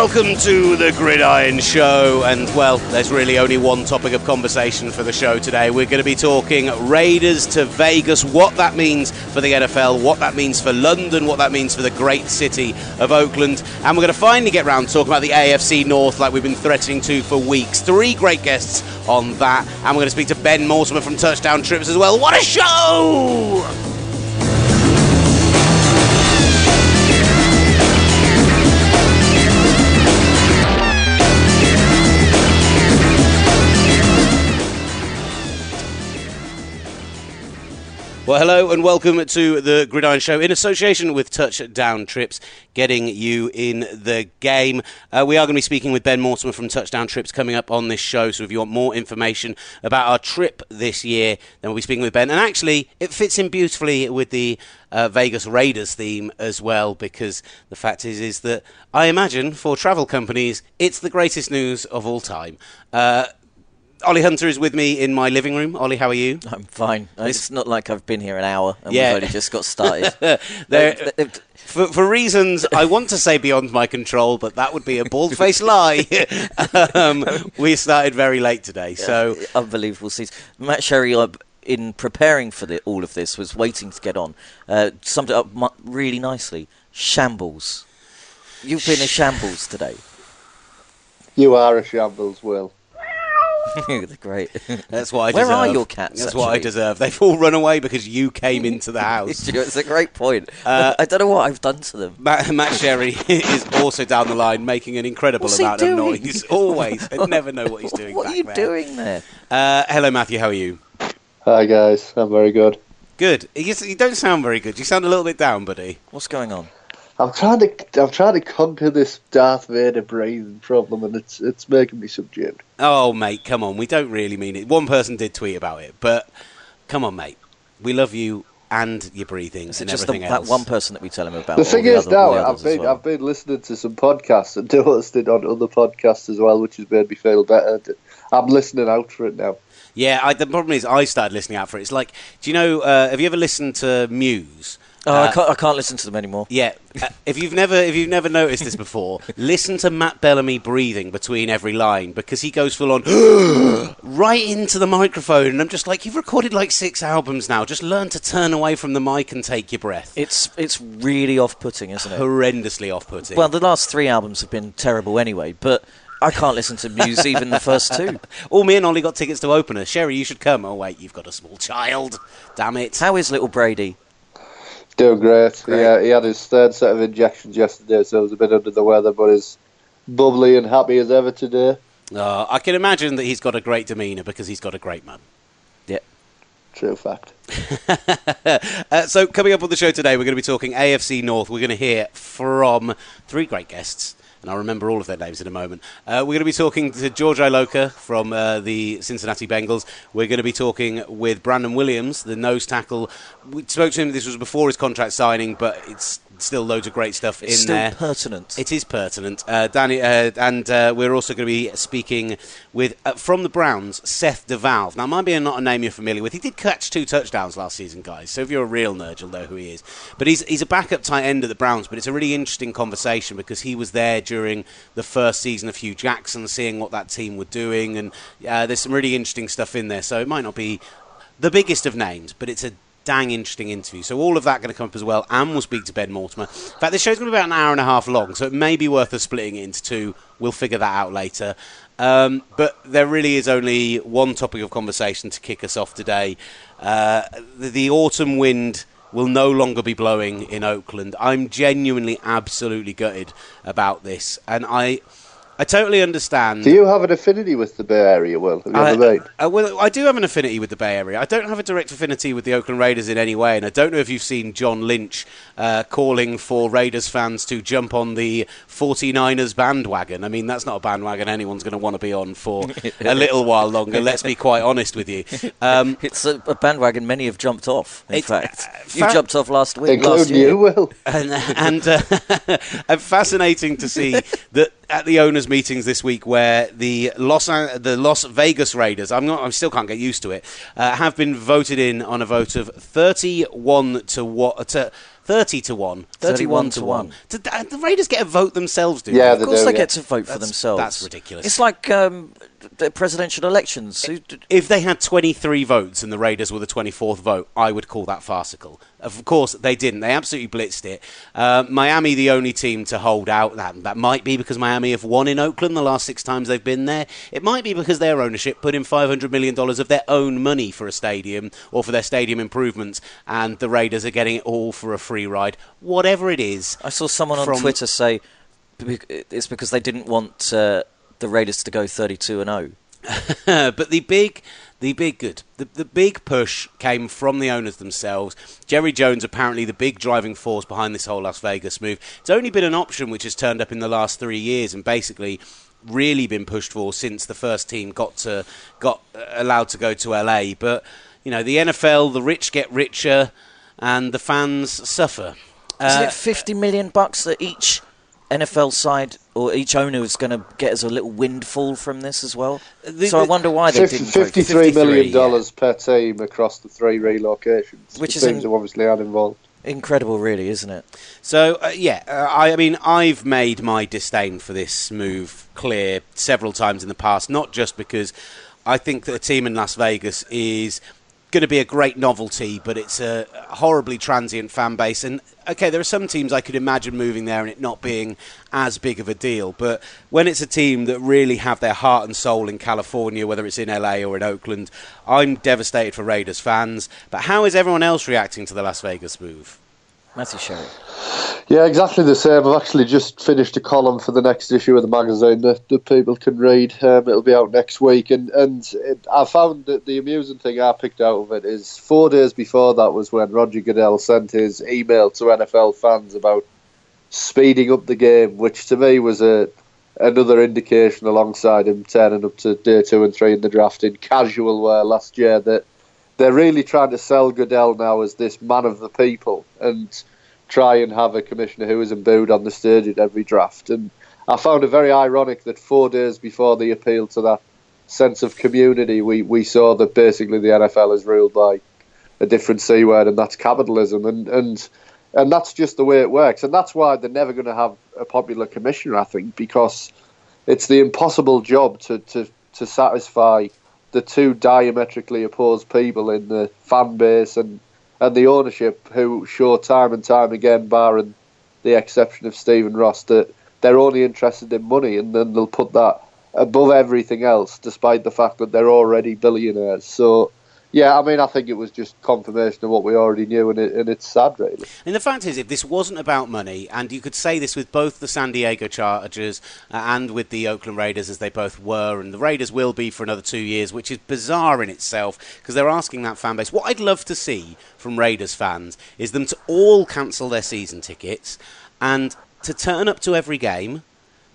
welcome to the Gridiron Show. And well, there's really only one topic of conversation for the show today. We're going to be talking Raiders to Vegas, what that means for the NFL, what that means for London, what that means for the great city of Oakland. And we're going to finally get round to talking about the AFC North like we've been threatening to for weeks. Three great guests on that. And we're going to speak to Ben Mortimer from Touchdown Trips as well. What a show! Well, hello and welcome to the Gridiron Show in association with Touchdown Trips, getting you in the game. Uh, we are going to be speaking with Ben Mortimer from Touchdown Trips coming up on this show. So if you want more information about our trip this year, then we'll be speaking with Ben. And actually, it fits in beautifully with the uh, Vegas Raiders theme as well, because the fact is, is that I imagine for travel companies, it's the greatest news of all time. Uh, Olly Hunter is with me in my living room. Olly, how are you? I'm fine. It's- It's not like I've been here an hour and Yeah. we've only just got started. There, th- th- for, for reasons I want to say beyond my control, but that would be a bald faced lie. um, we started very late today, so unbelievable scenes. Matt Sherry, uh, in preparing for the, all of this, was waiting to get on. Uh, summed it up really nicely. Shambles. You've been a shambles today. You are a shambles, Will. They're great. that's what I Where deserve. are your cats, That's what I deserve. They've all run away because you came into the house. it's a great point. Uh, I don't know what I've done to them. Matt, Matt Sherry is also down the line making an incredible What's amount of noise. Always. I never know what he's doing. What are you there. doing there? Uh, hello, Matthew. How are you? Hi guys, I'm very good. Good. You, you don't sound very good. You sound a little bit down, buddy. What's going on? I'm trying to I'm trying to conquer this Darth Vader breathing problem, and it's it's making me subdued. Oh, mate, come on. We don't really mean it. One person did tweet about it, but come on, mate. We love you and your breathing Is and it just the, everything that one person that we tell him about? the thing the is other- now I've been well? I've been listening to some podcasts and noticed it on other podcasts as well, which has made me feel better. I'm listening out for it now. Yeah, I, the problem is I started listening out for it. It's like, do you know? Uh, have you ever listened to Muse? Oh, Uh, I, can't, I can't listen to them anymore. Yeah, uh, if you've never if you've never noticed this before, listen to Matt Bellamy breathing between every line because he goes full on right into the microphone, and I'm just like, you've recorded like six albums now. Just learn to turn away from the mic and take your breath. It's it's really off-putting, isn't it? horrendously off-putting. Well, the last three albums have been terrible anyway, but I can't listen to Muse even the first two. all me and Olly got tickets to open us. Sherry, you should come. Oh wait, you've got a small child. Damn it. How is little Brady? Doing great. Great. Yeah, he had his third set of injections yesterday, so he was a bit under the weather, but he's bubbly and happy as ever today. Uh, I can imagine that he's got a great demeanour because he's got a great mum. Yeah. True fact. Uh, so, coming up on the show today, we're going to be talking AFC North. We're going to hear from three great guests, and I'll remember all of their names in a moment. Uh, we're going to be talking to George Iloka from uh, the Cincinnati Bengals. We're going to be talking with Brandon Williams, the nose tackle. We spoke to him, this was before his contract signing, but it's still loads of great stuff It's in still there. pertinent. It is pertinent. Uh, Danny, uh, and uh, we're also going to be speaking with, uh, from the Browns, Seth DeValve. Now, might be not a name you're familiar with. He did catch two touchdowns last season, guys. So if you're a real nerd, you'll know who he is. But he's, he's a backup tight end at the Browns, but it's a really interesting conversation because he was there during the first season of Hue Jackson, seeing what that team were doing. And uh, there's some really interesting stuff in there. So it might not be the biggest of names, but it's a dang interesting interview. So all of that going to come up as well, and we'll speak to Ben Mortimer. In fact, this show's going to be about an hour and a half long, so it may be worth us splitting it into two. We'll figure that out later. Um, but there really is only one topic of conversation to kick us off today. Uh, the, the autumn wind will no longer be blowing in Oakland. I'm genuinely, absolutely gutted about this, and I, I totally understand. Do you have an affinity with the Bay Area, Will? Have you I, ever been? I, well, I do have an affinity with the Bay Area. I don't have a direct affinity with the Oakland Raiders in any way, and I don't know if you've seen John Lynch uh, calling for Raiders fans to jump on the 49ers bandwagon. I mean, that's not a bandwagon anyone's going to want to be on for a little while longer, let's be quite honest with you. Um, It's a, a bandwagon many have jumped off. In It- fact, uh, you fa- jumped off last week. last Including year. you, Will. and and, uh, and fascinating to see that at the owners' meetings this week, where the Los the Las Vegas Raiders, I'm not, I still can't get used to it, uh, have been voted in on a vote of 31 to what to 30 to 1, 31 to 1. Did the, the Raiders get a vote themselves, do Yeah, they? Of course, do, they yeah. get to vote for themselves. that's ridiculous. It's like um, the presidential elections. If they had 23 votes and the Raiders were the 24th vote, I would call that farcical. Of course, they didn't. They absolutely blitzed it. Uh, Miami, the only team to hold out. That, that might be because Miami have won in Oakland the last six times they've been there. It might be because their ownership put in $500 million of their own money for a stadium or for their stadium improvements, and the Raiders are getting it all for a free ride. Whatever it is. I saw someone on Twitter say it's because they didn't want uh, the Raiders to go 32 and 0. but the big, the big good, the, the big push came from the owners themselves. Jerry Jones, apparently the big driving force behind this whole Las Vegas move. It's only been an option which has turned up in the last three years, and basically really been pushed for since the first team got to got uh, allowed to go to LA. But you know, the NFL, the rich get richer, and the fans suffer. Isn't Uh, it 50 million bucks that each NFL side or each owner is going to get as a little windfall from this as well? The- so I wonder why they Fifty- didn't. vote for- 53 million 53, dollars per team across the three relocations. Which the is teams in- have obviously had involved. Incredible, really, isn't it? So uh, yeah, uh, I, I mean, I've made my disdain for this move clear several times in the past. Not just because I think that a team in Las Vegas is going to be a great novelty, but it's a horribly transient fan base. And okay, there are some teams I could imagine moving there and it not being as big of a deal. But when it's a team that really have their heart and soul in California, whether it's in LA or in Oakland, I'm devastated for Raiders fans. But how is everyone else reacting to the Las Vegas move? Matthew Sherry. Yeah, exactly the same. I've actually just finished a column for the next issue of the magazine that, that people can read. Um, it'll be out next week, and and it, I found that the amusing thing I picked out of it is four days before that was when Roger Goodell sent his email to NFL fans about speeding up the game, which to me was a another indication alongside him turning up to day two and three in the draft in casual wear last year that they're really trying to sell Goodell now as this man of the people and try and have a commissioner who is imbued on the stage at every draft. And I found it very ironic that four days before the appeal to that sense of community, we, we saw that basically the NFL is ruled by a different C word, and that's capitalism. And, and and that's just the way it works. And that's why they're never going to have a popular commissioner, I think, because it's the impossible job to, to, to satisfy the two diametrically opposed people in the fan base and, and the ownership who show time and time again, barring the exception of Stephen Ross, that they're only interested in money and then they'll put that above everything else, despite the fact that they're already billionaires. So, yeah, I mean, I think it was just confirmation of what we already knew, and, it, and it's sad, really. And the fact is, if this wasn't about money, and you could say this with both the San Diego Chargers uh, and with the Oakland Raiders, as they both were, and the Raiders will be for another two years, which is bizarre in itself because they're asking that fan base. What I'd love to see from Raiders fans is them to all cancel their season tickets and to turn up to every game,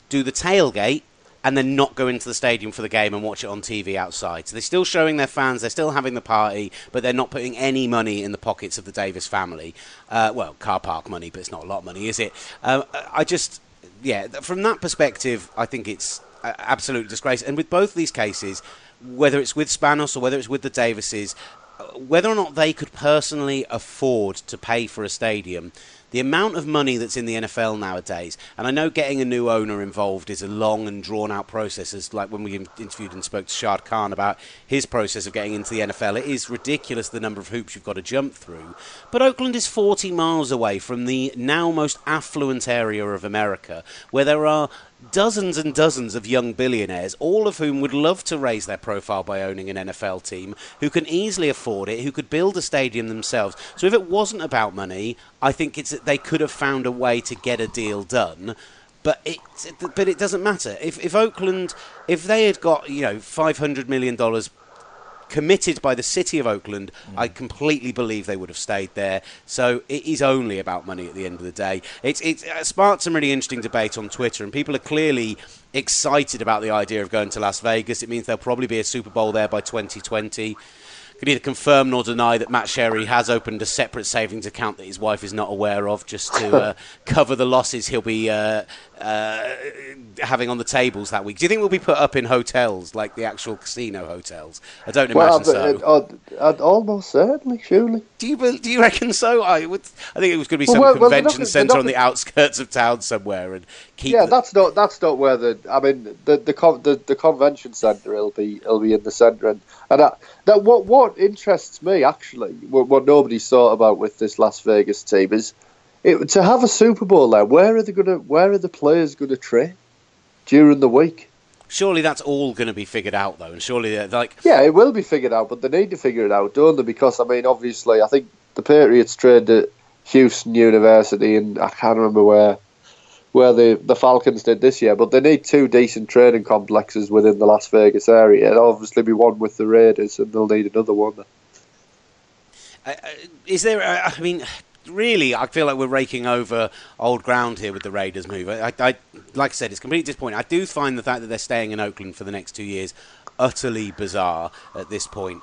do the tailgate, and then not go into the stadium for the game and watch it on TV outside. So they're still showing their fans, they're still having the party, but they're not putting any money in the pockets of the Davis family. Uh, well, car park money, but it's not a lot of money, is it? Uh, I just, yeah, from that perspective, I think it's absolute disgrace. And with both these cases, whether it's with Spanos or whether it's with the Davises, uh, whether or not they could personally afford to pay for a stadium, the amount of money that's in the NFL nowadays, and I know getting a new owner involved is a long and drawn out process, as like when we interviewed and spoke to Shad Khan about his process of getting into the NFL, it is ridiculous the number of hoops you've got to jump through. But Oakland is 40 miles away from the now most affluent area of America, where there are dozens and dozens of young billionaires, all of whom would love to raise their profile by owning an NFL team, who can easily afford it, who could build a stadium themselves. So if it wasn't about money, I think it's that they could have found a way to get a deal done. But it, but it doesn't matter. If, if Oakland, if they had got you know five hundred million dollars committed by the city of Oakland, I completely believe they would have stayed there. So it is only about money at the end of the day. It's it's uh, sparked some really interesting debate on Twitter, and people are clearly excited about the idea of going to Las Vegas. It means there'll probably be a Super Bowl there by 2020. Could either confirm nor deny that Matt Sherry has opened a separate savings account that his wife is not aware of, just to uh, cover the losses he'll be uh, uh, having on the tables that week? Do you think we'll be put up in hotels like the actual casino hotels? I don't Well, imagine but, so. uh, uh, almost certainly, surely. do you do you reckon so? I would. I think it was going to be some well, well, they're not convention centre on the outskirts of town somewhere and keep. Yeah, the- that's not that's not where the I mean the the con, the, the convention centre will be will be in the centre and and that, that what what interests me actually what, what nobody's thought about with this Las Vegas team is it, to have a Super Bowl there. Where are they gonna Where are the players gonna train during the week? Surely that's all going to be figured out though, and surely they're like Yeah, it will be figured out, but they need to figure it out, don't they? Because I mean, obviously, I think the Patriots trained at Houston University, and I can't remember where where the the Falcons did this year. But they need two decent training complexes within the Las Vegas area. There'll obviously be one with the Raiders, and they'll need another one. Uh, uh, is there? Uh, I mean, really, I feel like we're raking over old ground here with the Raiders move. I, I, like I said, it's completely disappointing. I do find the fact that they're staying in Oakland for the next two years utterly bizarre at this point.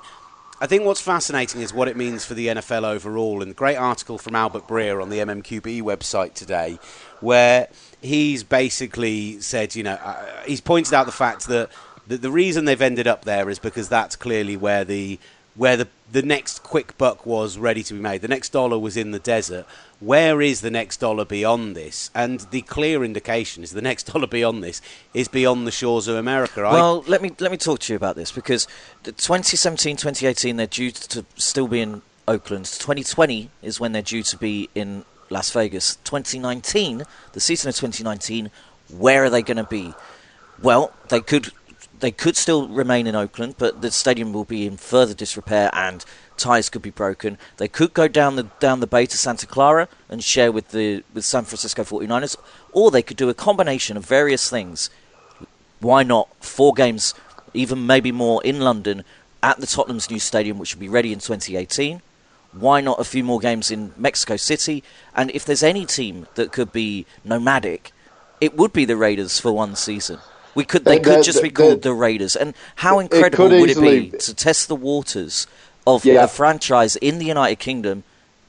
I think what's fascinating is what it means for the NFL overall. And great article from Albert Breer on the MMQB website today, where he's basically said, you know, uh, he's pointed out the fact that the, the reason they've ended up there is because that's clearly where the where the the next quick buck was ready to be made. The next dollar was in the desert. Where is the next dollar beyond this? And the clear indication is the next dollar beyond this is beyond the shores of America. Well, let me let me talk to you about this because the 2017, 2018 they're due to still be in Oakland. 2020 is when they're due to be in Las Vegas. 2019, the season of 2019, where are they going to be? Well, they could they could still remain in Oakland, but the stadium will be in further disrepair and ties could be broken. They could go down the down the bay to Santa Clara and share with the with San Francisco 49ers, or they could do a combination of various things why not four games, even maybe more in London at the Tottenham's new stadium, which will be ready in 2018? Why not a few more games in Mexico City? And if there's any team that could be nomadic, it would be the Raiders for one season. We could they uh, The- could just be called the Raiders. And how incredible could would it be to test the waters of Yeah. a franchise in the United Kingdom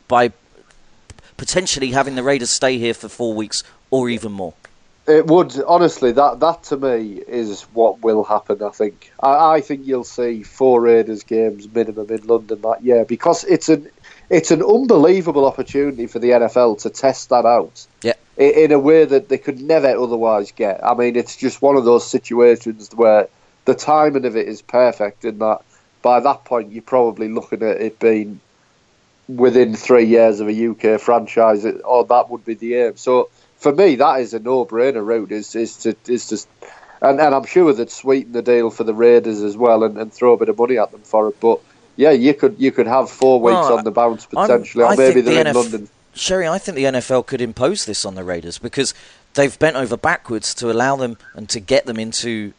by potentially having the Raiders stay here for four weeks or even more? It would honestly that that to me is what will happen. I think I, I think you'll see four Raiders games minimum in London that year because it's an it's an unbelievable opportunity for the NFL to test that out. Yeah. In a way that they could never otherwise get. I mean, it's just one of those situations where the timing of it is perfect. In that, by that point, you're probably looking at it being within three years of a UK franchise, or that would be the aim. So for me, that is a no-brainer route. Is is to is to, and and I'm sure they'd sweeten the deal for the Raiders as well and, and throw a bit of money at them for it. But yeah, you could you could have four weeks Well, on the bounce I'm- potentially, I or maybe think the they're in NF London. Sherry, I think the NFL could impose this on the Raiders because they've bent over backwards to allow them and to get them into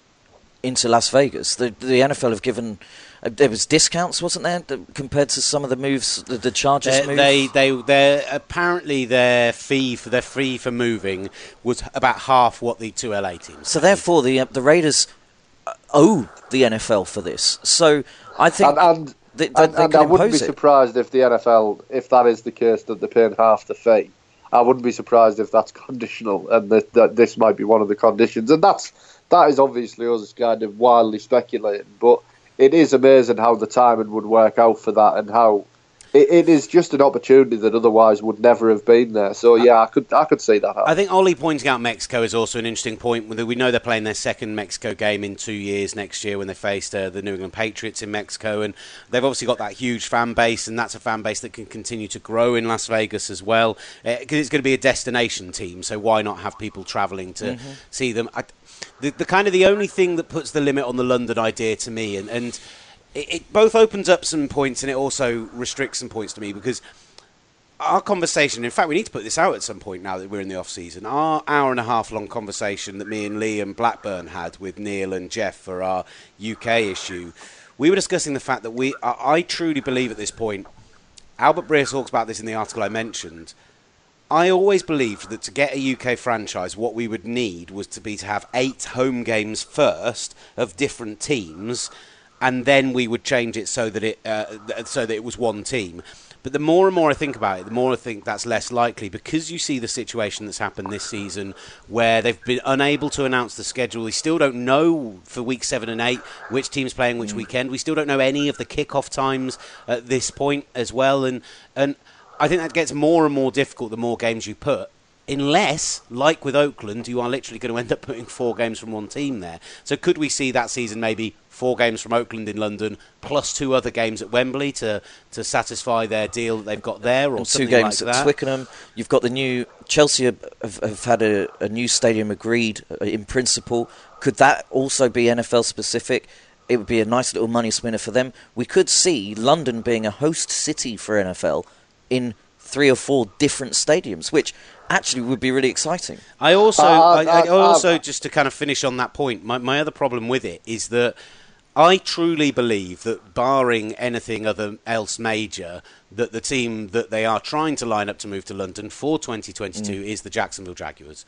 into Las Vegas. The the NFL have given uh, there was discounts, wasn't there, th- compared to some of the moves the, the Chargers They, move. they, they, they apparently their fee for their fee for moving was about half what the two LA teams. so therefore, the uh, the Raiders uh, owe the NFL for this. So I think And, and, they, they, and, they and I wouldn't be it. surprised if the NFL, if that is the case, that they're paying half the fee. I wouldn't be surprised if that's conditional, and that, that this might be one of the conditions. And that's that is obviously us kind of wildly speculating, but it is amazing how the timing would work out for that, and how it, it is just an opportunity that otherwise would never have been there. So yeah, I could I could see that. Happen. I think Olly pointing out Mexico is also an interesting point. We know they're playing their second Mexico game in two years next year when they faced uh, the New England Patriots in Mexico, and they've obviously got that huge fan base, and that's a fan base that can continue to grow in Las Vegas as well because it's going to be a destination team. So why not have people travelling to see them? I, the, the kind of the only thing that puts the limit on the London idea to me, and, and it, it both opens up some points and it also restricts some points to me because our conversation, in fact, we need to put this out at some point now that we're in the off season. Our hour and a half long conversation that me and Lee and Blackburn had with Neil and Jeff for our UK issue, we were discussing the fact that we, I, truly believe at this point, Albert Breer talks about this in the article I mentioned. I always believed that to get a UK franchise, what we would need was to be to have eight home games first of different teams, and then we would change it so that it uh, th- so that it was one team. But the more and more I think about it, the more I think that's less likely because you see the situation that's happened this season where they've been unable to announce the schedule. We still don't know for week seven and eight which team's playing which mm. weekend. We still don't know any of the kickoff times at this point as well. And, and I think that gets more and more difficult the more games you put unless, like with Oakland, you are literally going to end up putting four games from one team there. So could we see that season maybe four games from Oakland in London plus two other games at Wembley to, to satisfy their deal that they've got there, or and two games like at Twickenham? You've got the new Chelsea have, have had a, a new stadium agreed uh, in principle. Could that also be NFL specific? It would be a nice little money spinner for them. We could see London being a host city for NFL in three or four different stadiums, which actually would be really exciting. I also, uh, I, I, I, also, just to kind of finish on that point, my, my other problem with it is that I truly believe that, barring anything other else major, that the team that they are trying to line up to move to London for 2022 mm. is the Jacksonville Jaguars.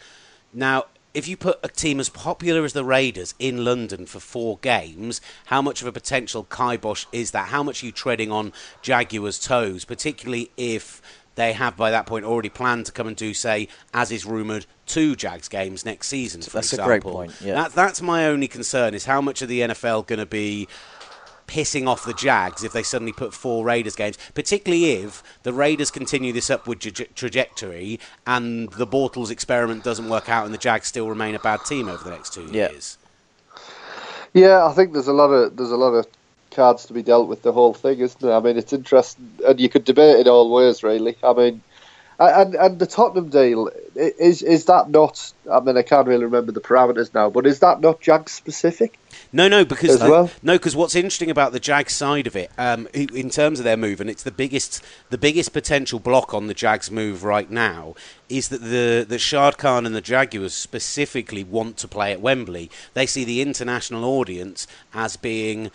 Now, if you put a team as popular as the Raiders in London for four games, how much of a potential kibosh is that? How much are you treading on Jaguars' toes, particularly if they have by that point already planned to come and do, say, as is rumoured, two Jags games next season. that's example. a great point. Yeah. That, that's my only concern: is how much of the NFL going to be pissing off the Jags if they suddenly put four Raiders games, particularly if the Raiders continue this upward tra- trajectory and the Bortles experiment doesn't work out and the Jags still remain a bad team over the next two yeah. years. Yeah, I think there's a lot of there's a lot of cards to be dealt with the whole thing, isn't it? I mean, it's interesting, and you could debate it all ways, really. I mean, and and the Tottenham deal is is that not? I mean, I can't really remember the parameters now, but is that not Jag specific? No, no, because well? no, because what's interesting about the Jag side of it, um, in terms of their move, and it's the biggest, the biggest potential block on the Jags' move right now, is that the the Shad Khan and the Jaguars specifically want to play at Wembley. They see the international audience as being uh,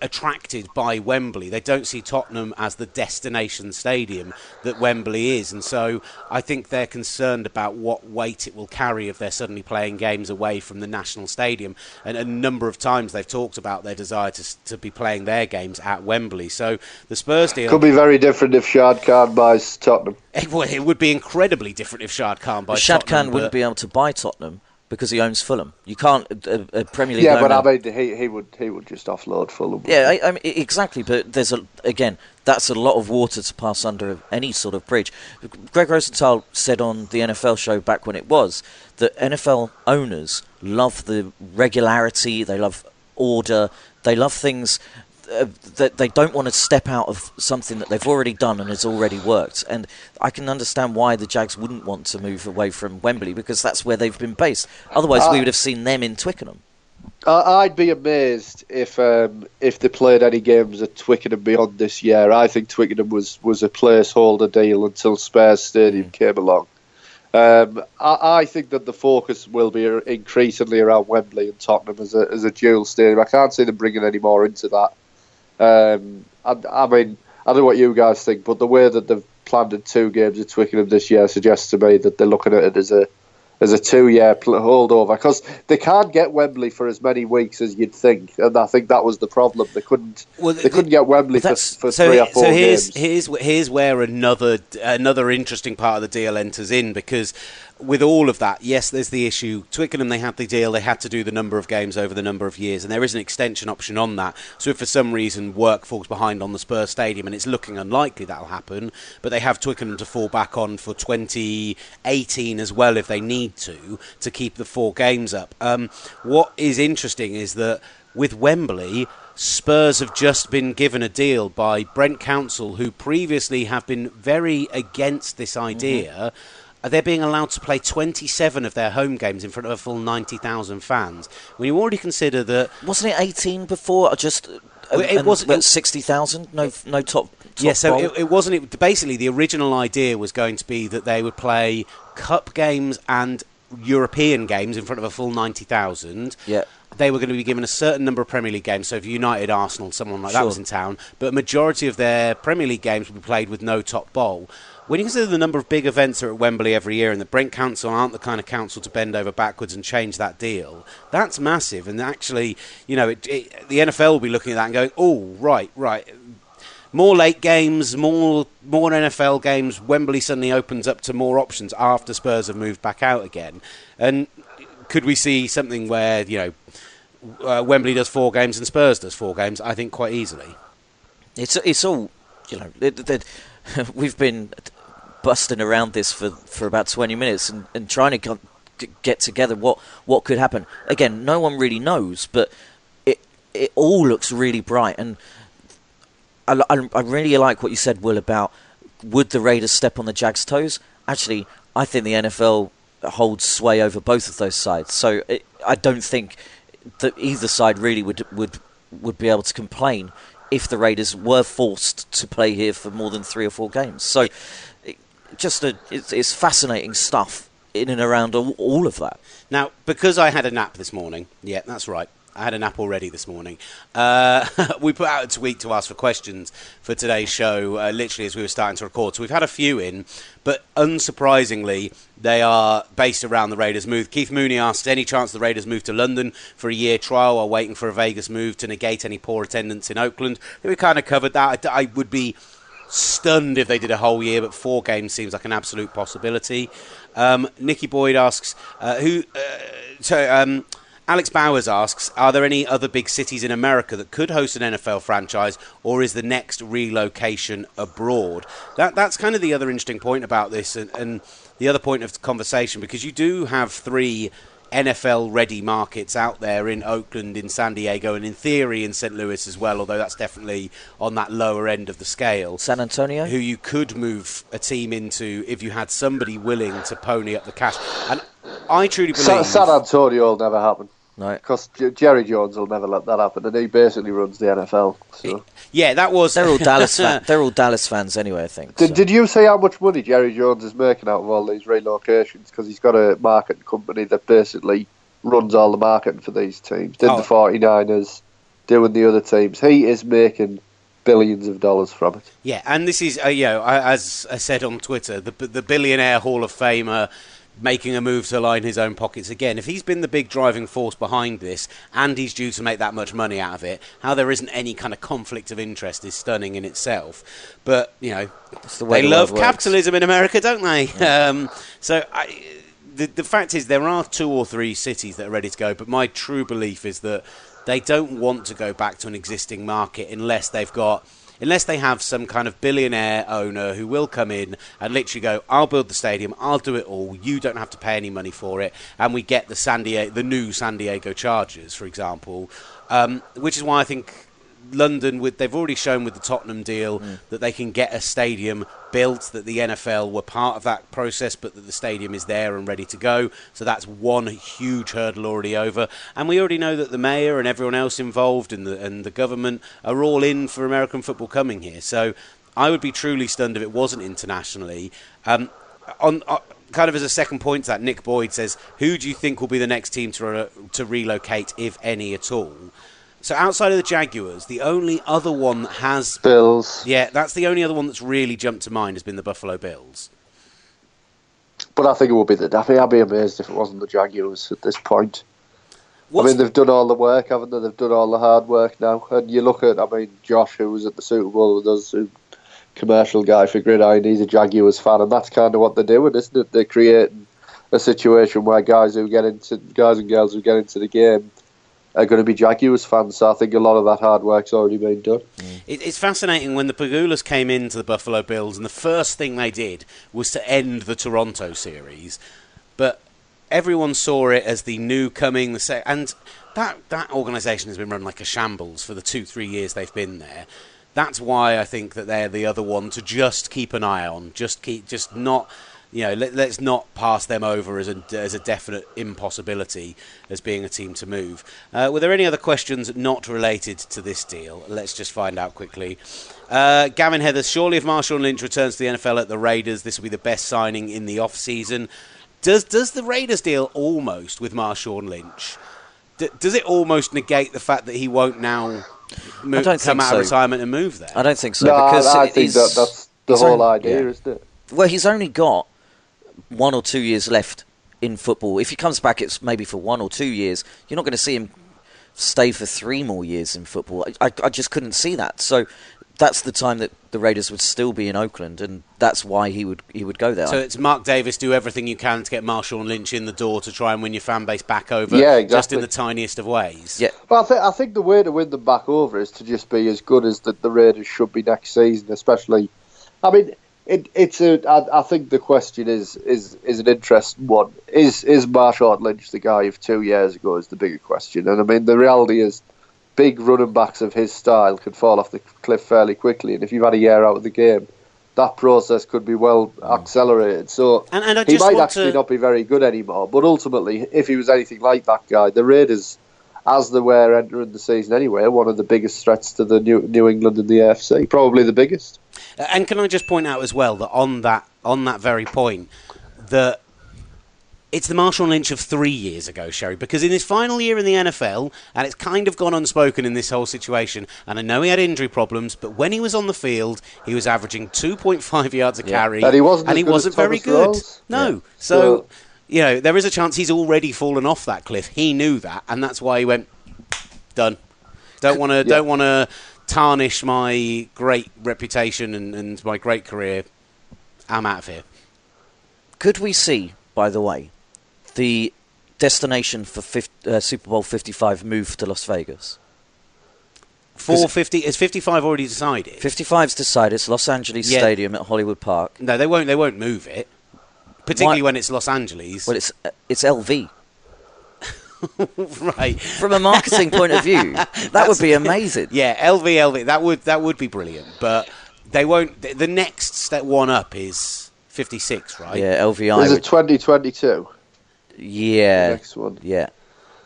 attracted by Wembley. They don't see Tottenham as the destination stadium that Wembley is, and so I think they're concerned about what weight it will carry if they're suddenly playing games away from the national stadium. And a number of times they've talked about their desire to, to be playing their games at Wembley. So the Spurs deal could be very different if Shad Khan buys Tottenham. It, well, it would be incredibly different if Shad Khan buys Shad Tottenham. Khan wouldn't be able to buy Tottenham because he owns Fulham. You can't a, a Premier League. Yeah, owner, but I mean, he, he would he would just offload Fulham. Yeah, I, I mean, exactly. But there's a again, that's a lot of water to pass under any sort of bridge. Gregg Rosenthal said on the NFL show back when it was that NFL owners love the regularity, they love order, they love things uh, that they don't want to step out of something that they've already done and has already worked. And I can understand why the Jags wouldn't want to move away from Wembley because that's where they've been based. Otherwise, uh, we would have seen them in Twickenham. I'd be amazed if um, if they played any games at Twickenham beyond this year. I think Twickenham was, was a placeholder deal until Spurs Stadium mm. came along. Um, I, I, think that the focus will be increasingly around Wembley and Tottenham as a, as a dual stadium. I can't see them bringing any more into that. Um, I, I, mean, I don't know what you guys think, but the way that they've planned in two games at Twickenham this year suggests to me that they're looking at it as a as a two-year holdover because they can't get Wembley for as many weeks as you'd think, and I think that was the problem. They couldn't. Well, they couldn't get Wembley for, for so, three or four so here's, games. Here's here's where another another interesting part of the deal enters in because with all of that, yes, there's the issue. Twickenham, they had the deal, they had to do the number of games over the number of years, and there is an extension option on that. So if for some reason work falls behind on the Spurs Stadium, and it's looking unlikely that'll happen, but they have Twickenham to fall back on for 2018 as well if they need to, to keep the four games up. Um, what is interesting is that with Wembley, Spurs have just been given a deal by Brent Council, who previously have been very against this idea. Mm-hmm they're being allowed to play 27 of their home games in front of a full 90,000 fans. When you already consider that. Wasn't it 18 before? Just. Uh, it was well, 60,000? No, no top. top yeah, so it, it, wasn't. It, basically, the original idea was going to be that they would play cup games and European games in front of a full 90,000. Yeah they were going to be given a certain number of Premier League games. So if United, Arsenal, someone like sure. that was in town, but a majority of their Premier League games would be played with no top bowl. When you consider the number of big events are at Wembley every year and the Brent Council aren't the kind of council to bend over backwards and change that deal, that's massive. And actually, you know, it, it, the NFL will be looking at that and going, oh, right, right more late games, more more NFL games. Wembley suddenly opens up to more options after Spurs have moved back out again. And could we see something where you know uh, Wembley does four games and Spurs does four games? I think quite easily. It's it's all you know. It, it, we've been busting around this for, for about 20 minutes and, and trying to get together what, what could happen. Again, no one really knows, but it it all looks really bright. And I, I, I really like what you said, Will, about would the Raiders step on the Jags' toes? Actually, I think the NFL holds sway over both of those sides. So it, I don't think that either side really would would would be able to complain if the Raiders were forced to play here for more than three or four games. So just a, it's, it's fascinating stuff in and around all, of that. Now, because I had a nap this morning, yeah, that's right. I had a nap already this morning. Uh, we put out a tweet to ask for questions for today's show, uh, literally as we were starting to record. So we've had a few in, but unsurprisingly, they are based around the Raiders' move. Keith Mooney asked, any chance the Raiders move to London for a year trial while waiting for a Vegas move to negate any poor attendance in Oakland? We kind of covered that. I, I would be stunned if they did a whole year, but four games seems like an absolute possibility. Um, Nicky Boyd asks, uh, who? Uh, so um, Alex Bowers asks, are there any other big cities in America that could host an NFL franchise, or is the next relocation abroad? That that's kind of the other interesting point about this, and, and the other point of conversation because you do have three NFL ready markets out there in Oakland, in San Diego, and in theory in St. Louis as well, although that's definitely on that lower end of the scale. San Antonio? Who you could move a team into if you had somebody willing to pony up the cash. And I truly believe. San Antonio will never happen. No, because Jerry Jones will never let that happen, and he basically runs the NFL. So. Yeah, that was. They're all Dallas. Fan- they're all Dallas fans anyway. I think. Did, so. did you see how much money Jerry Jones is making out of all these relocations? Because he's got a marketing company that basically runs all the marketing for these teams. Did oh. the 49ers, doing the other teams. He is making billions of dollars from it. Yeah, and this is, uh, you know, as I said on Twitter, the the billionaire Hall of Famer making a move to line his own pockets again. If he's been the big driving force behind this and he's due to make that much money out of it, how there isn't any kind of conflict of interest is stunning in itself. But, you know, the they the love capitalism in America, don't they? Yeah. Um, so I, the, the fact is, there are two or three cities that are ready to go, but my true belief is that they don't want to go back to an existing market unless they've got unless they have some kind of billionaire owner who will come in and literally go, "I'll build the stadium, I'll do it all. You don't have to pay any money for it," and we get the San Diego, the new San Diego Chargers, for example, um, which is why I think London, with they've already shown with the Tottenham deal mm. that they can get a stadium built. That the NFL were part of that process, but that the stadium is there and ready to go. So that's one huge hurdle already over. And we already know that the mayor and everyone else involved and the and the government are all in for American football coming here. So I would be truly stunned if it wasn't internationally. Um, on, uh, kind of as a second point to that, Nick Boyd says, "Who do you think will be the next team to re- to relocate, if any at all?" So outside of the Jaguars, the only other one that has Bills. Yeah, that's the only other one that's really jumped to mind has been the Buffalo Bills. But I think it would be the. I think I'd be amazed if it wasn't the Jaguars at this point. What's I mean, they've done all the work, haven't they? They've done all the hard work now. And you look at, I mean, Josh, who was at the Super Bowl with us, who, commercial guy for Gridiron, he's a Jaguars fan, and that's kind of what they're doing, isn't it? They're creating a situation where guys who get into guys and girls who get into the game are going to be Jaguars fans. So I think a lot of that hard work's already been done. Mm. It's fascinating when the Pegulas came into the Buffalo Bills, and the first thing they did was to end the Toronto series. But everyone saw it as the new coming, the se- and that that organisation has been run like a shambles for the two three years they've been there. That's why I think that they're the other one to just keep an eye on, just keep, just not you know, let, us not pass them over as a, as a definite impossibility as being a team to move. Uh, were there any other questions not related to this deal? Let's just find out quickly. Uh, Gavin Heather, surely if Marshawn Lynch returns to the NFL at the Raiders, this will be the best signing in the off season. Does does the Raiders deal almost with Marshawn Lynch? D- does it almost negate the fact that he won't now move, come out so. of retirement and move there? I don't think so. No, because I, I think that, that's the whole idea, yeah. isn't it? Well, he's only got one or two years left in football. If he comes back, it's maybe for one or two years. You're not going to see him stay for three more years in football. I, I, I just couldn't see that. So that's the time that the Raiders would still be in Oakland, and that's why he would he would go there. So it's Mark Davis. Do everything you can to get Marshawn Lynch in the door to try and win your fan base back over. Yeah, Just in the tiniest of ways. yeah, Well, I, th- I think the way to win them back over is to just be as good as the, the Raiders should be next season, especially. I mean, it, it's a. I, I think the question is is is an interesting one. Is is Marshawn Lynch the guy of two years ago? Is the bigger question, and I mean the reality is, big running backs of his style can fall off the cliff fairly quickly, and if you've had a year out of the game. That process could be well accelerated. So And, and he might actually to. not be very good anymore. But ultimately, if he was anything like that guy, the Raiders, as they were entering the season anyway, one of the biggest threats to the New, New England and the AFC. Probably the biggest. Uh, and can I just point out as well that on that on that very point, that it's the Marshall Lynch of three years ago, Sherry, because in his final year in the NFL, and it's kind of gone unspoken in this whole situation, and I know he had injury problems, but when he was on the field, he was averaging 2.5 yards a Yeah. carry, And he wasn't as he wasn't very Thomas good. No. Yeah. So, So- you know, there is a chance he's already fallen off that cliff. He knew that, and that's why he went, done. Don't want to, don't want to tarnish my great reputation and, and my great career. I'm out of here. could we see, by the way, the destination for 50, uh, Super Bowl 55 move to Las Vegas? 450 is 55 already decided? 55's decided. It's Los Angeles Yeah. Stadium at Hollywood Park. No, they won't. They won't move it, particularly Why- when it's Los Angeles. Well, it's uh, it's LV. right. From a marketing point of view, that would be amazing. Yeah, LV, LV. That would that would be brilliant. But they won't. The, the next step one up is 56, right? Yeah, LVI. Is it 2022? yeah, Next one. yeah.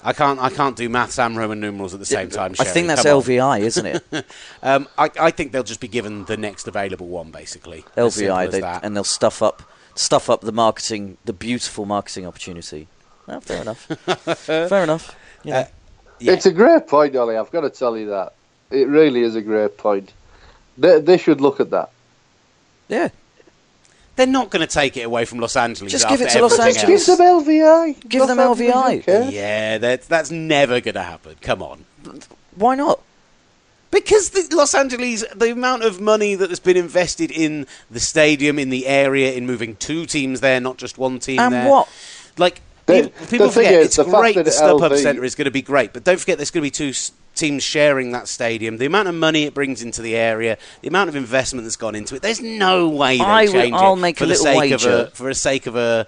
I can't. I can't do maths and Roman numerals at the same time. I think that's Come on. LVI, isn't it? Um, I, I think they'll just be given the next available one, basically. As simple LVI, they, that. and they'll stuff up stuff up the marketing, the beautiful marketing opportunity. Oh, fair enough. fair enough. You know. Uh, Yeah. It's a great point, Olly. I've got to tell you that. It really is a great point. They, they should look at that. yeah, They're not going to take it away from Los Angeles. Just give it to Los everything Angeles. Give them LVI. Give them Los Angeles, LVI. Yeah, that's that's never going to happen. Come on. why not? Because the Los Angeles, the amount of money that has been invested in the stadium, in the area, in moving two teams there, not just one team And there. what? Like, The- people, people the forget is, it's the great the StubHub LV Centre is going to be great, but don't forget there's going to be two teams sharing that stadium. The amount of money it brings into the area, the amount of investment that's gone into it, there's no way they I will- I'll it make for a the little sake of a, wager. for the sake of a.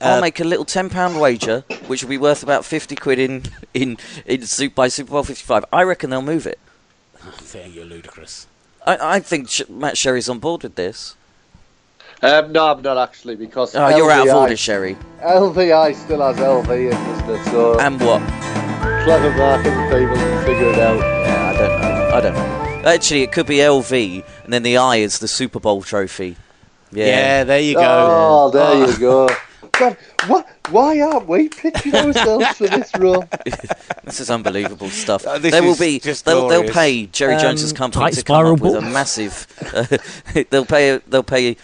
I'll Uh, make a little ten pound wager, which will be worth about fifty quid in in in Super by Super Bowl fifty five. I reckon they'll move it. I think you're ludicrous. I, I think Sh- Matt Sherry's on board with this. Um, no, I'm not actually because Oh, you're out of order, Sherry. LVI still has LV in, doesn't it? So And what? clever marketing people can figure it out. Yeah, I don't know. I don't know. Actually, it could be LV, and then the I is the Super Bowl trophy. Yeah, Yeah. there you go. Oh, there Oh. you go. God, what? Why aren't we pitching ourselves for this role? This is unbelievable stuff. Uh, this they will be. just They'll, they'll pay Jerry Um, Jones's company to come up with a massive. Uh, they'll pay. They'll pay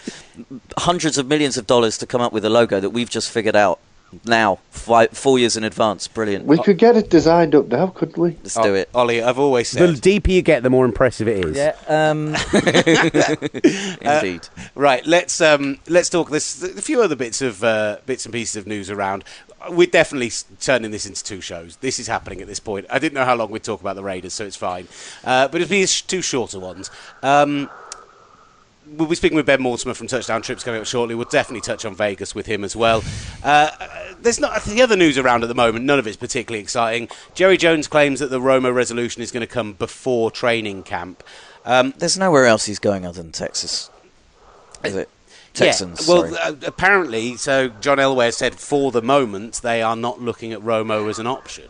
hundreds of millions of dollars to come up with a logo that we've just figured out now, five, four years in advance. Brilliant. We could get it designed up now, couldn't we? Let's do it. Olly, I've always said The deeper you get, the more impressive it is. Yeah. Um, Indeed. Right, let's um, let's talk. There's a few other bits of uh, bits and pieces of news around. We're definitely turning this into two shows. This is happening at this point. I didn't know how long we'd talk about the Raiders, so it's fine. Uh, but it'll be two shorter ones. Um, we'll be speaking with Ben Mortimer from Touchdown Trips coming up shortly. We'll definitely touch on Vegas with him as well. Uh, there's not the other news around at the moment. None of it's particularly exciting. Jerry Jones claims that the Romo resolution is going to come before training camp. Um, There's nowhere else he's going other than Texas. Is it? Texans. Yeah. Well, uh, apparently, so John Elway said for the moment they are not looking at Romo as an option.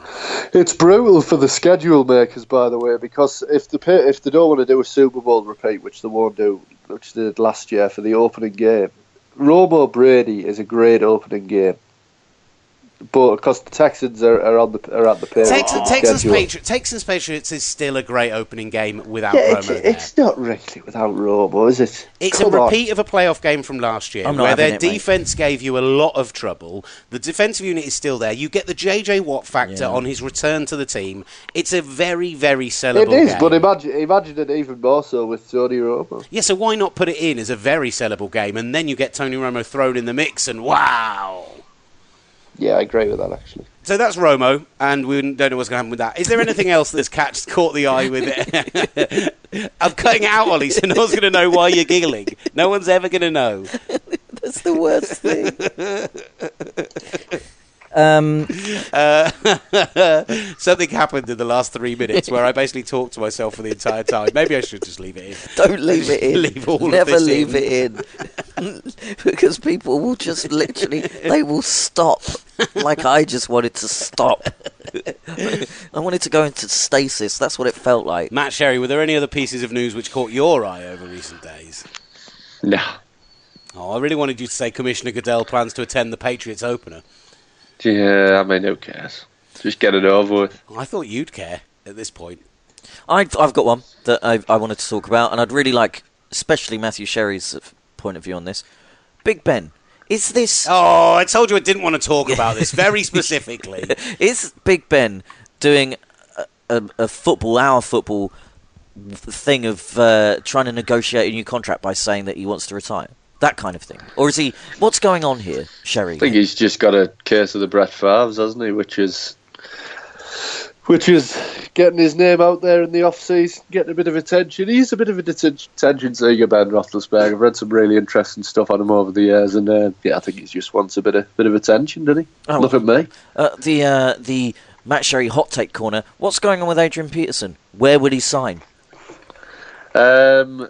It's brutal for the schedule makers, by the way, because if the if they don't want to do a Super Bowl repeat, which they won't do, which they did last year for the opening game, Romo Brady is a great opening game. But because the Texans are, are on the are at the Patriots Texans, Texans, schedule. Patri- Texans Patriots is still a great opening game without Yeah, Romo it's, there. it's not really without Romo, is it? It's Come a on. repeat of a playoff game from last year where their it, mate. defense gave you a lot of trouble. The defensive unit is still there. You get the JJ Watt factor Yeah. on his return to the team. It's a very, very sellable It is, game. but imagine imagine it even more so with Tony Romo. yeah, so why not put it in as a very sellable game and then you get Tony Romo thrown in the mix and wow. Yeah, I agree with that actually. So that's Romo, and we don't know what's going to happen with that. Is there anything else that's catch, caught the eye with it? I'm cutting it out, Olly, so no one's going to know why you're giggling. No one's ever going to know. That's the worst thing. um, Uh, something happened in the last three minutes where I basically talked to myself for the entire time. Maybe I should just leave it in. don't leave it in. Leave all of Never this leave in. it in. because people will just literally, they will stop. Like I just wanted to stop. I wanted to go into stasis. That's what it felt like. Matt Sherry, were there any other pieces of news which caught your eye over recent days? Nah. Oh, I really wanted you to say Commissioner Goodell plans to attend the Patriots opener. Yeah, I mean, who cares? Just get it over with. I thought you'd care at this point. I've, I've got one that I, I wanted to talk about, and I'd really like, especially Matthew Sherry's point of view on this. Big Ben, is this Oh, I told you I didn't want to talk about this very specifically. is Big Ben doing a, a, a football, our football thing of uh, trying to negotiate a new contract by saying that he wants to retire? That kind of thing, or is he? What's going on here, Sherry? I think he's just got a case of the Brett Favre's, hasn't he? Which is, which is getting his name out there in the off season, getting a bit of attention. He's a bit of a attention seeker, Ben Roethlisberger. I've read some really interesting stuff on him over the years, and uh, yeah, I think he just wants a bit of bit of attention, doesn't he? Oh. Look at me. Uh, the uh, the Matt Sherry hot take corner. What's going on with Adrian Peterson? Where would he sign? Um,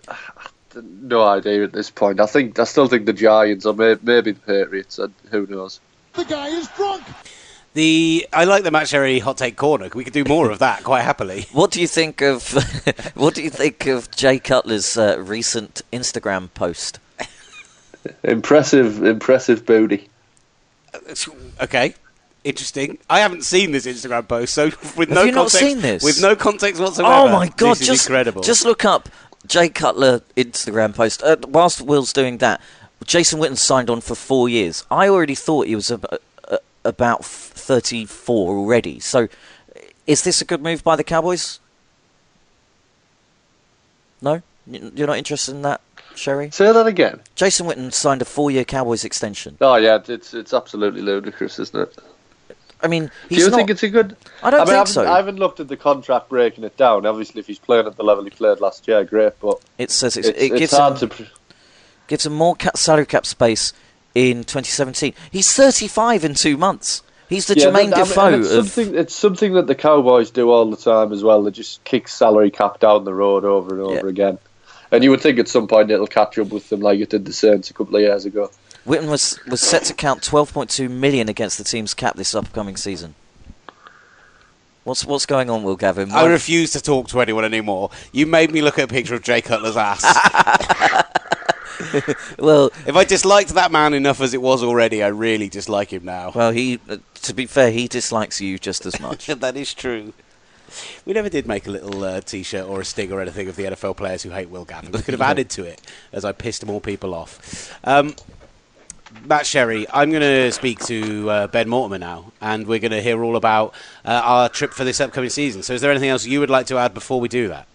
no idea at this point. I think I still think the Giants or may- maybe the Patriots. and Who knows? The guy is drunk. The I like the Matt Sherry hot take corner. We could do more of that quite happily. What do you think of what do you think of Jay Cutler's uh, recent Instagram post? Impressive, impressive booty. Okay. Interesting. I haven't seen this Instagram post, so with Have no you not seen this? with no context whatsoever. Oh my god! this is just incredible. just look up Jay Cutler Instagram post. Uh, whilst Will's doing that, Jason Witten signed on for four years. I already thought he was ab- uh, about thirty-four already. So, is this a good move by the Cowboys? No, You- you're not interested in that, Sherry. Say that again. Jason Witten signed a four-year Cowboys extension. Oh yeah, it's it's absolutely ludicrous, isn't it? I mean, Do you not. think it's a good? I don't I mean, think I haven't, so. I haven't looked at the contract breaking it down. Obviously, if he's playing at the level he played last year, great. But it says it's, it's, it it's gives hard him, to. gives him more cap, salary cap space in 2017. He's 35 in two months. He's the Yeah, Jermain but, I mean, Defoe it's of. something. It's something that the Cowboys do all the time as well. They just kick salary cap down the road over and over Yeah. again. And you would think at some point it'll catch up with them, like it did the Saints a couple of years ago. Witten was was set to count 12.2 million against the team's cap this upcoming season. What's what's going on, Will Gavin? I refuse to talk to anyone anymore. You made me look at a picture of Jay Cutler's ass. well, if I disliked that man enough as it was already, I really dislike him now. well, he. Uh, to be fair, he dislikes you just as much. that is true. We never did make a little uh, T-shirt or a sting or anything of the NFL players who hate Will Gavin. We could have added to it as I pissed more people off. Um, Matt Sherry, I'm going to speak to uh, Ben Mortimer now, and we're going to hear all about uh, our trip for this upcoming season. So, is there anything else you would like to add before we do that?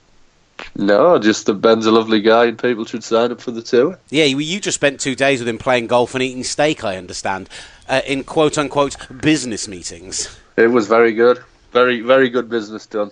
No, just that Ben's a lovely guy and people should sign up for the tour. Yeah, you, you just spent two days with him playing golf and eating steak. I understand, uh, in quote unquote business meetings. It was very good. Very, very good business done.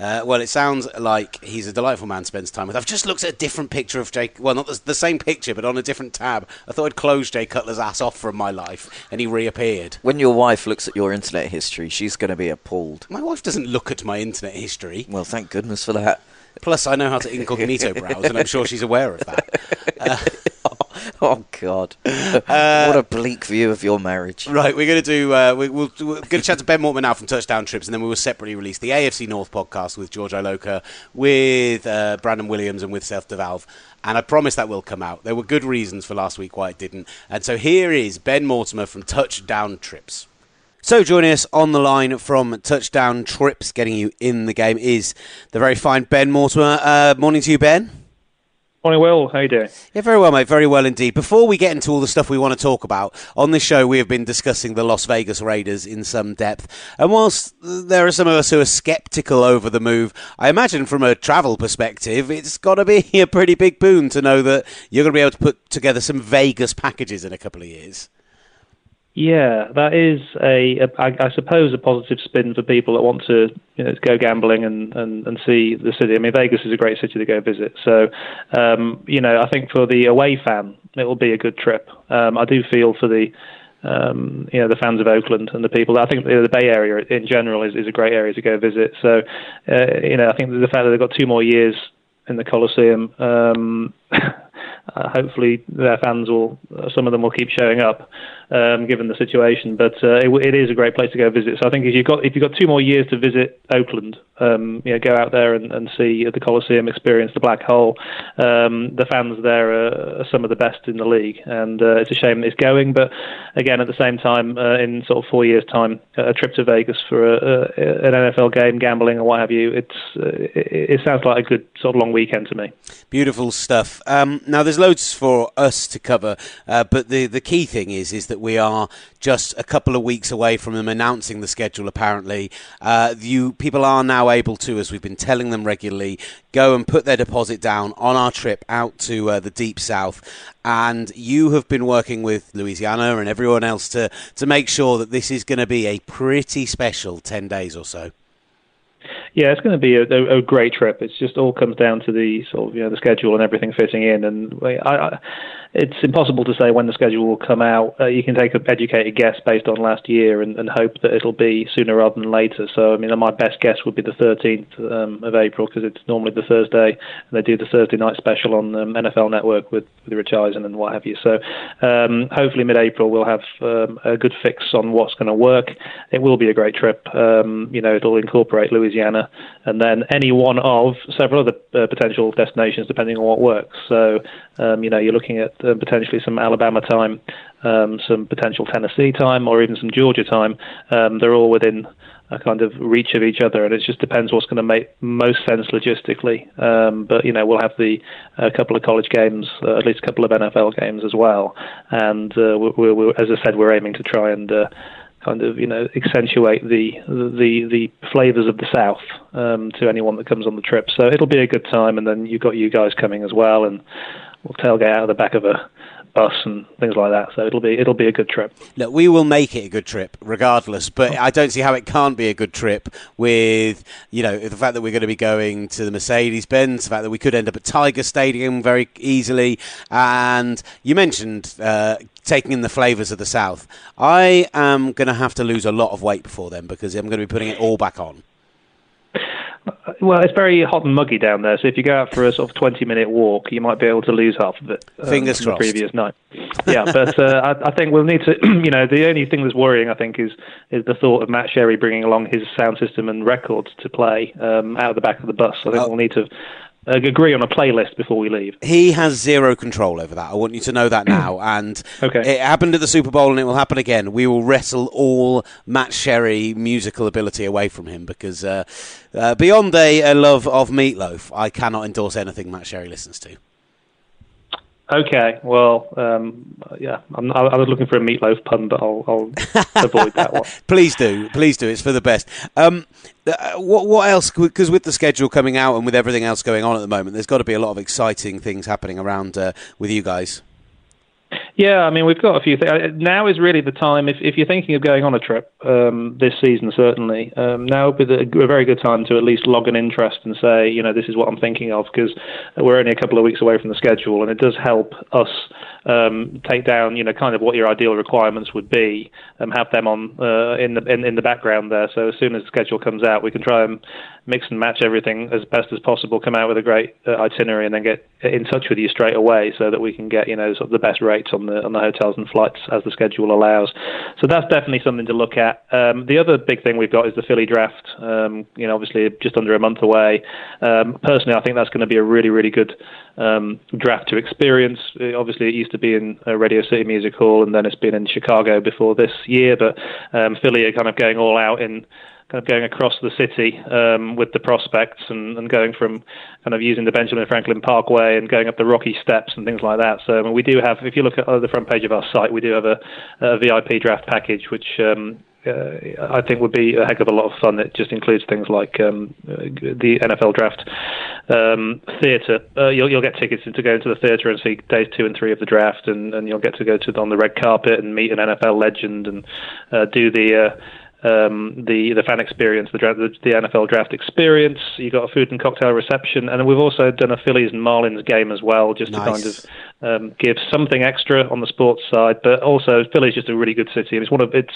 Uh, well, it sounds like he's a delightful man to spend time with. I've just looked at a different picture of Jake. Well, not the, the same picture, but on a different tab. I thought I'd closed Jay Cutler's ass off from my life, and he reappeared. when your wife looks at your internet history, she's going to be appalled. My wife doesn't look at my internet history. Well, thank goodness for that. Plus, I know how to incognito browse, and I'm sure she's aware of that. Oh God! what a bleak view of your marriage. Right, we're going to do. Uh, we, we'll, we're going to chat to Ben Mortimer now from Touchdown Trips, and then we will separately release the AFC North podcast with George Iloka, with uh, Brandon Williams, and with Seth DeValve. And I promise that will come out. There were good reasons for last week why it didn't. And so here is Ben Mortimer from Touchdown Trips. So joining us on the line from Touchdown Trips, getting you in the game, is the very fine Ben Mortimer. Uh, morning to you, Ben. Morning, Will. How you doing? Yeah, very well, mate. Very well indeed. Before we get into all the stuff we want to talk about on this show, we have been discussing the Las Vegas Raiders in some depth. And whilst there are some of us who are sceptical over the move, I imagine from a travel perspective, it's got to be a pretty big boon to know that you're going to be able to put together some Vegas packages in a couple of years. Yeah, that is a, a I, I suppose, a positive spin for people that want to you know, go gambling and, and, and see the city. I mean, Vegas is a great city to go visit. So, um, you know, I think for the away fan, it will be a good trip. Um, I do feel for the um, you know the fans of Oakland and the people. I think the Bay Area in general is, is a great area to go visit. So, uh, you know, I think the fact that they've got two more years in the Coliseum. Um, hopefully, their fans will. Some of them will keep showing up um, given the situation. But uh, it, it is a great place to go visit. So I think if you've got if you've got two more years to visit Oakland, um, you know, go out there and, and see the Coliseum, experience the Black Hole. Um, the fans there are, are, some of the best in the league, and uh, it's a shame it's going. But again, at the same time, uh, in sort of four years' time, a trip to Vegas for a, a, an NFL game, gambling or what have you, it's uh, it, it, sounds like a good sort of long weekend to me. Beautiful stuff. Um, now, there's loads for us to cover, uh, but the the key thing is is that we are just a couple of weeks away from them announcing the schedule. Apparently, uh, you people are now able to, as we've been telling them regularly, go and put their deposit down on our trip out to uh, the deep south. And you have been working with Louisiana and everyone else to to make sure that this is going to be a pretty special ten days or so. Yeah, it's going to be a, a, great trip. It just all comes down to the sort of you know the schedule and everything fitting in. And I, I, it's impossible to say when the schedule will come out. Uh, you can take an educated guess based on last year and, and, hope that it'll be sooner rather than later. So, I mean, my best guess would be the 13th um, of April because it's normally the Thursday, and they do the Thursday night special on um, NFL Network with, with Rich Eisen and what have you. So, um, hopefully, mid-April we'll have um, a good fix on what's going to work. It will be a great trip. Um, you know, it'll incorporate Louisiana and then any one of several other uh, potential destinations depending on what works. So, um, you know, you're looking at uh, potentially some Alabama time, um, some potential Tennessee time, or even some Georgia time. Um, they're all within a kind of reach of each other, and it just depends what's going to make most sense logistically. Um, but you know, we'll have the a couple of college games, uh, at least a couple of NFL games as well, and uh, we, we, as I said, we're aiming to try and uh, kind of you know accentuate the the the flavors of the South um, to anyone that comes on the trip. So it'll be a good time, and then you've got you guys coming as well, and we'll tailgate out of the back of a bus and things like that. So it'll be it'll be a good trip. Look, we will make it a good trip regardless, but I don't see how it can't be a good trip with you know the fact that we're going to be going to the Mercedes Benz, the fact that we could end up at Tiger Stadium very easily, and you mentioned. Uh, taking in the flavours of the South. I am going to have to lose a lot of weight before then because I'm going to be putting it all back on. Well, it's very hot and muggy down there, so if you go out for a sort of 20 minute walk, you might be able to lose half of it. Um, Fingers crossed. The previous night. Yeah, but uh, I, I, think we'll need to, you know, the only thing that's worrying, I think, is is the thought of Matt Sherry bringing along his sound system and records to play um, out of the back of the bus. I think oh. we'll need to uh, agree on a playlist before we leave. He has zero control over that. I want you to know that now. And okay. it happened at the Super Bowl, and it will happen again. We will wrestle all Matt Sherry musical ability away from him because uh, uh, beyond a, a love of Meat Loaf, I cannot endorse anything Matt Sherry listens to. Okay, well, um, yeah, I'm, i was looking for a Meat Loaf pun, but I'll, I'll avoid that one. please do, please do. It's for the best. Um, uh, what, what else? Because with the schedule coming out and with everything else going on at the moment, there's got to be a lot of exciting things happening around uh, with you guys. Yeah, I mean, we've got a few things. Uh, now is really the time, if, if you're thinking of going on a trip um, this season, certainly, um, now would be a, a very good time to at least log an interest and say, you know, this is what I'm thinking of, because we're only a couple of weeks away from the schedule, and it does help us um, take down, you know, kind of what your ideal requirements would be, and have them on uh, in the in, in the background there. So as soon as the schedule comes out, we can try and mix and match everything as best as possible, come out with a great uh, itinerary, and then get in touch with you straight away, so that we can get you know sort of the best rates on the on the hotels and flights as the schedule allows. So that's definitely something to look at. Um, the other big thing we've got is the Philly draft. Um, you know, obviously just under a month away. Um, personally, I think that's going to be a really really good um, draft to experience. Uh, obviously, it used used to be in uh, Radio City Music Hall, and then it's been in Chicago before this year. But um, Philly are kind of going all out in kind of going across the city um, with the prospects and, and going from kind of using the Benjamin Franklin Parkway and going up the rocky steps and things like that. So I mean, we do have, if you look at the front page of our site, we do have a, a VIP draft package, which um, uh, I think would be a heck of a lot of fun. It just includes things like um, the NFL draft um, theatre. Uh, you'll, you'll get tickets to go into the theatre and see days two and three of the draft, and, and you'll get to go to on the red carpet and meet an NFL legend and uh, do the uh, um, the the fan experience, the, the, the NFL draft experience. You got a food and cocktail reception, and we've also done a Phillies and Marlins game as well, just nice. to kind of um, give something extra on the sports side. But also, Philly's just a really good city, and it's one of it's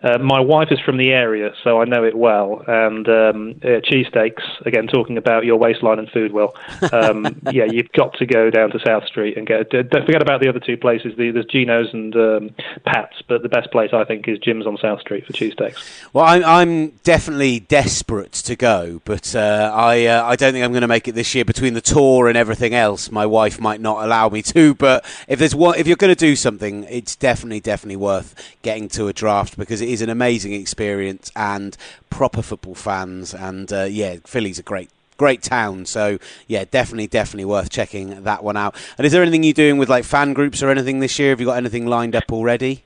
uh, my wife is from the area, so I know it well. And um, uh, cheesesteaks, again, talking about your waistline and food, Will. Um, yeah, you've got to go down to South Street and get. Don't forget about the other two places. The, there's Geno's and um, Pat's, but the best place I think is Jim's on South Street for cheesesteaks. Well, I'm, I'm definitely desperate to go, but uh, I uh, I don't think I'm going to make it this year. Between the tour and everything else, my wife might not allow me to. But if there's one, if you're going to do something, it's definitely definitely worth getting to a draft because is an amazing experience and proper football fans. And uh, yeah, Philly's a great great town. So yeah, definitely, definitely worth checking that one out. And is there anything you're doing with like fan groups or anything this year? Have you got anything lined up already?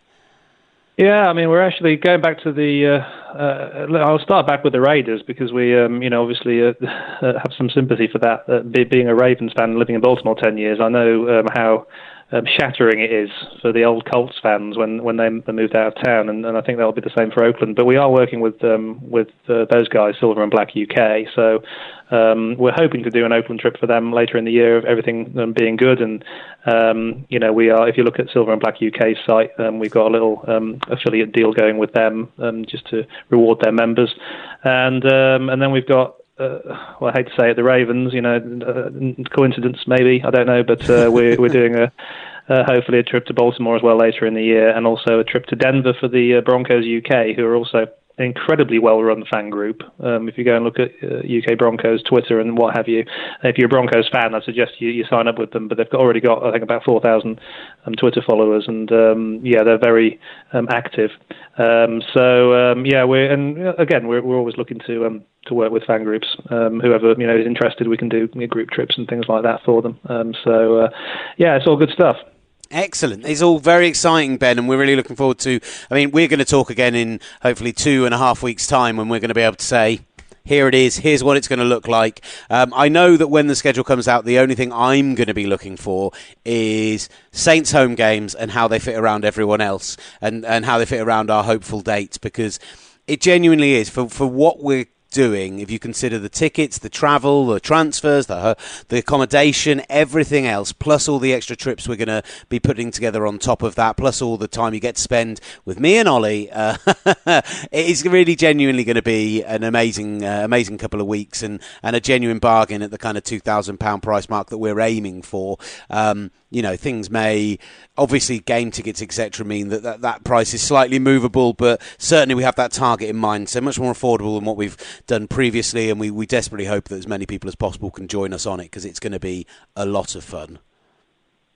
Yeah, I mean, we're actually going back to the. Uh, uh, I'll start back with the Raiders because we, um, you know, obviously uh, have some sympathy for that. Uh, being a Ravens fan, and living in Baltimore ten years, I know um, how um, shattering it is for the old Colts fans when when they, moved out of town, and, and I think that'll be the same for Oakland. But we are working with um, with uh, those guys, Silver and Black UK. So um, we're hoping to do an Oakland trip for them later in the year, of everything um, being good. And um, you know, we are. If you look at Silver and Black UK's site, um, we've got a little um, affiliate deal going with them um, just to reward their members, and um, and then we've got uh, well, I hate to say it, the Ravens. You know, uh, coincidence maybe I don't know, but uh, we're we're doing a. Uh, hopefully a trip to Baltimore as well later in the year, and also a trip to Denver for the uh, Broncos UK, who are also incredibly well-run fan group. Um, if you go and look at uh, UK Broncos Twitter and what have you, if you're a Broncos fan, I suggest you, you sign up with them. But they've got, already got, I think, about 4,000 um, Twitter followers, and um, yeah, they're very um, active. Um, so um, yeah, we're and uh, again, we're we're always looking to to work with fan groups. whoever you know is interested, we can do group trips and things like that for them. so uh, yeah, it's all good stuff. Excellent. It's all very exciting, Ben, and we're really looking forward to. I mean, we're going to talk again in hopefully two and a half weeks' time when we're going to be able to say, here it is, here's what it's going to look like. Um, I know that when the schedule comes out, the only thing I'm going to be looking for is Saints home games and how they fit around everyone else and, and how they fit around our hopeful dates because it genuinely is for, for what we're doing if you consider the tickets, the travel, the transfers, the the accommodation, everything else, plus all the extra trips we're going to be putting together on top of that, plus all the time you get to spend with me and Olly. Uh, it is really genuinely going to be an amazing, uh, amazing couple of weeks and, and a genuine bargain at the kind of two thousand pound price mark that we're aiming for. Um, you know, things may obviously game tickets etc. mean that, that that price is slightly movable, but certainly we have that target in mind. So much more affordable than what we've done previously, and we, we desperately hope that as many people as possible can join us on it because it's going to be a lot of fun.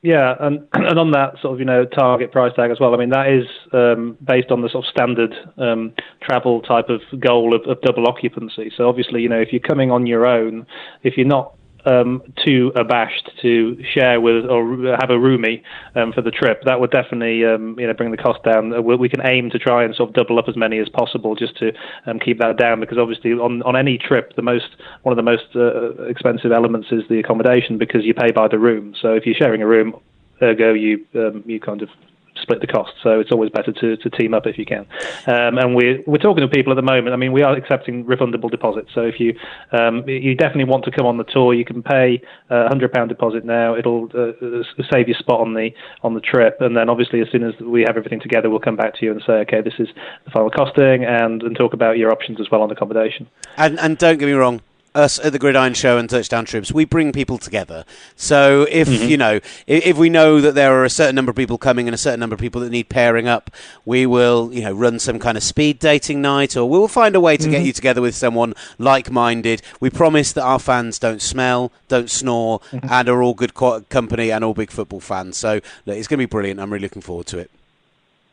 Yeah, and and on that sort of you know target price tag as well. I mean that is um, based on the sort of standard um, travel type of goal of, of double occupancy. So obviously you know if you're coming on your own, if you're not um, too abashed to share with or have a roomie um, for the trip, that would definitely um, you know bring the cost down. Uh, we can aim to try and sort of double up as many as possible just to um, keep that down because obviously on on any trip the most one of the most uh, expensive elements is the accommodation because you pay by the room. So if you're sharing a room, ergo you um, you kind of split the cost. So it's always better to, to team up if you can. Um, and we're we're talking to people at the moment. I mean, we are accepting refundable deposits. So if you um, you definitely want to come on the tour, you can pay a hundred pound deposit now. It'll uh, save your spot on the on the trip. And then obviously, as soon as we have everything together, we'll come back to you and say, okay, this is the final costing, and and talk about your options as well on accommodation. And and don't get me wrong, us at the Gridiron Show and Touchdown Trips, we bring people together. So if Mm-hmm. you know, if, if we know that there are a certain number of people coming and a certain number of people that need pairing up, we will, you know, run some kind of speed dating night, or we'll find a way to get Mm-hmm. you together with someone like-minded. We promise that our fans don't smell, don't snore, Mm-hmm. and are all good co- company and all big football fans. So look, it's going to be brilliant. I'm really looking forward to it.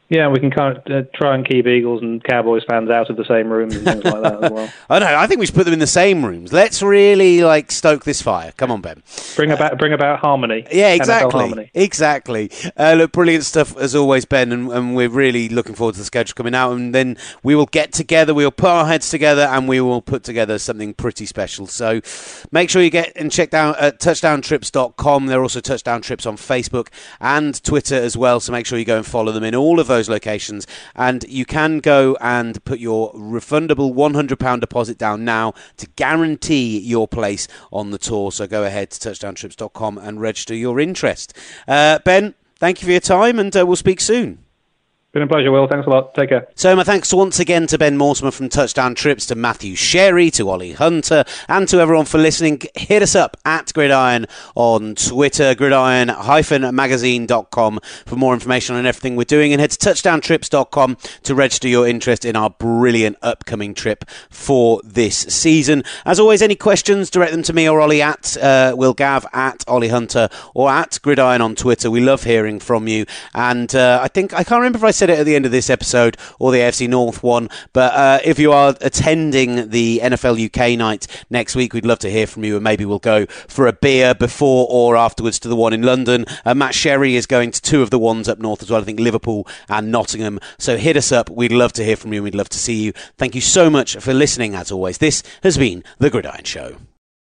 Yeah, we can kind of uh, try and keep Eagles and Cowboys fans out of the same rooms and things like that as well. I know. I think we should put them in the same rooms. Let's really like stoke this fire. Come on, Ben. Bring about bring about harmony. Yeah, exactly. harmony. Exactly. Uh, look, brilliant stuff as always, Ben, and, and we're really looking forward to the schedule coming out. And then we will get together, we'll put our heads together, and we will put together something pretty special. So make sure you get and check down at touchdowntrips.com. There are also touchdown trips on Facebook and Twitter as well. So make sure you go and follow them in all of those locations. And you can go and put your refundable £100 deposit down now to guarantee your place on the tour. So go ahead to touchdowntrips.com and register your interest. Uh, ben, thank you for your time, and uh, we'll speak soon. Been a pleasure, Will. Thanks a lot. Take care. So, my thanks once again to Ben Mortimer from Touchdown Trips, to Matthew Sherry, to Olly Hunter, and to everyone for listening. Hit us up at Gridiron on Twitter, gridiron-magazine.com for more information on everything we're doing, and head to touchdowntrips.com to register your interest in our brilliant upcoming trip for this season. As always, any questions, direct them to me or Olly at uh, Will Gav, at Olly Hunter, or at Gridiron on Twitter. We love hearing from you, and uh, I think I can't remember if I said it at the end of this episode or the AFC North one, but uh, if you are attending the NFL UK night next week, we'd love to hear from you, and maybe we'll go for a beer before or afterwards to the one in London. Uh, Matt Sherry is going to two of the ones up north as well, I think Liverpool and Nottingham. So hit us up. We'd love to hear from you. We'd love to see you. Thank you so much for listening, as always. This has been The Gridiron Show.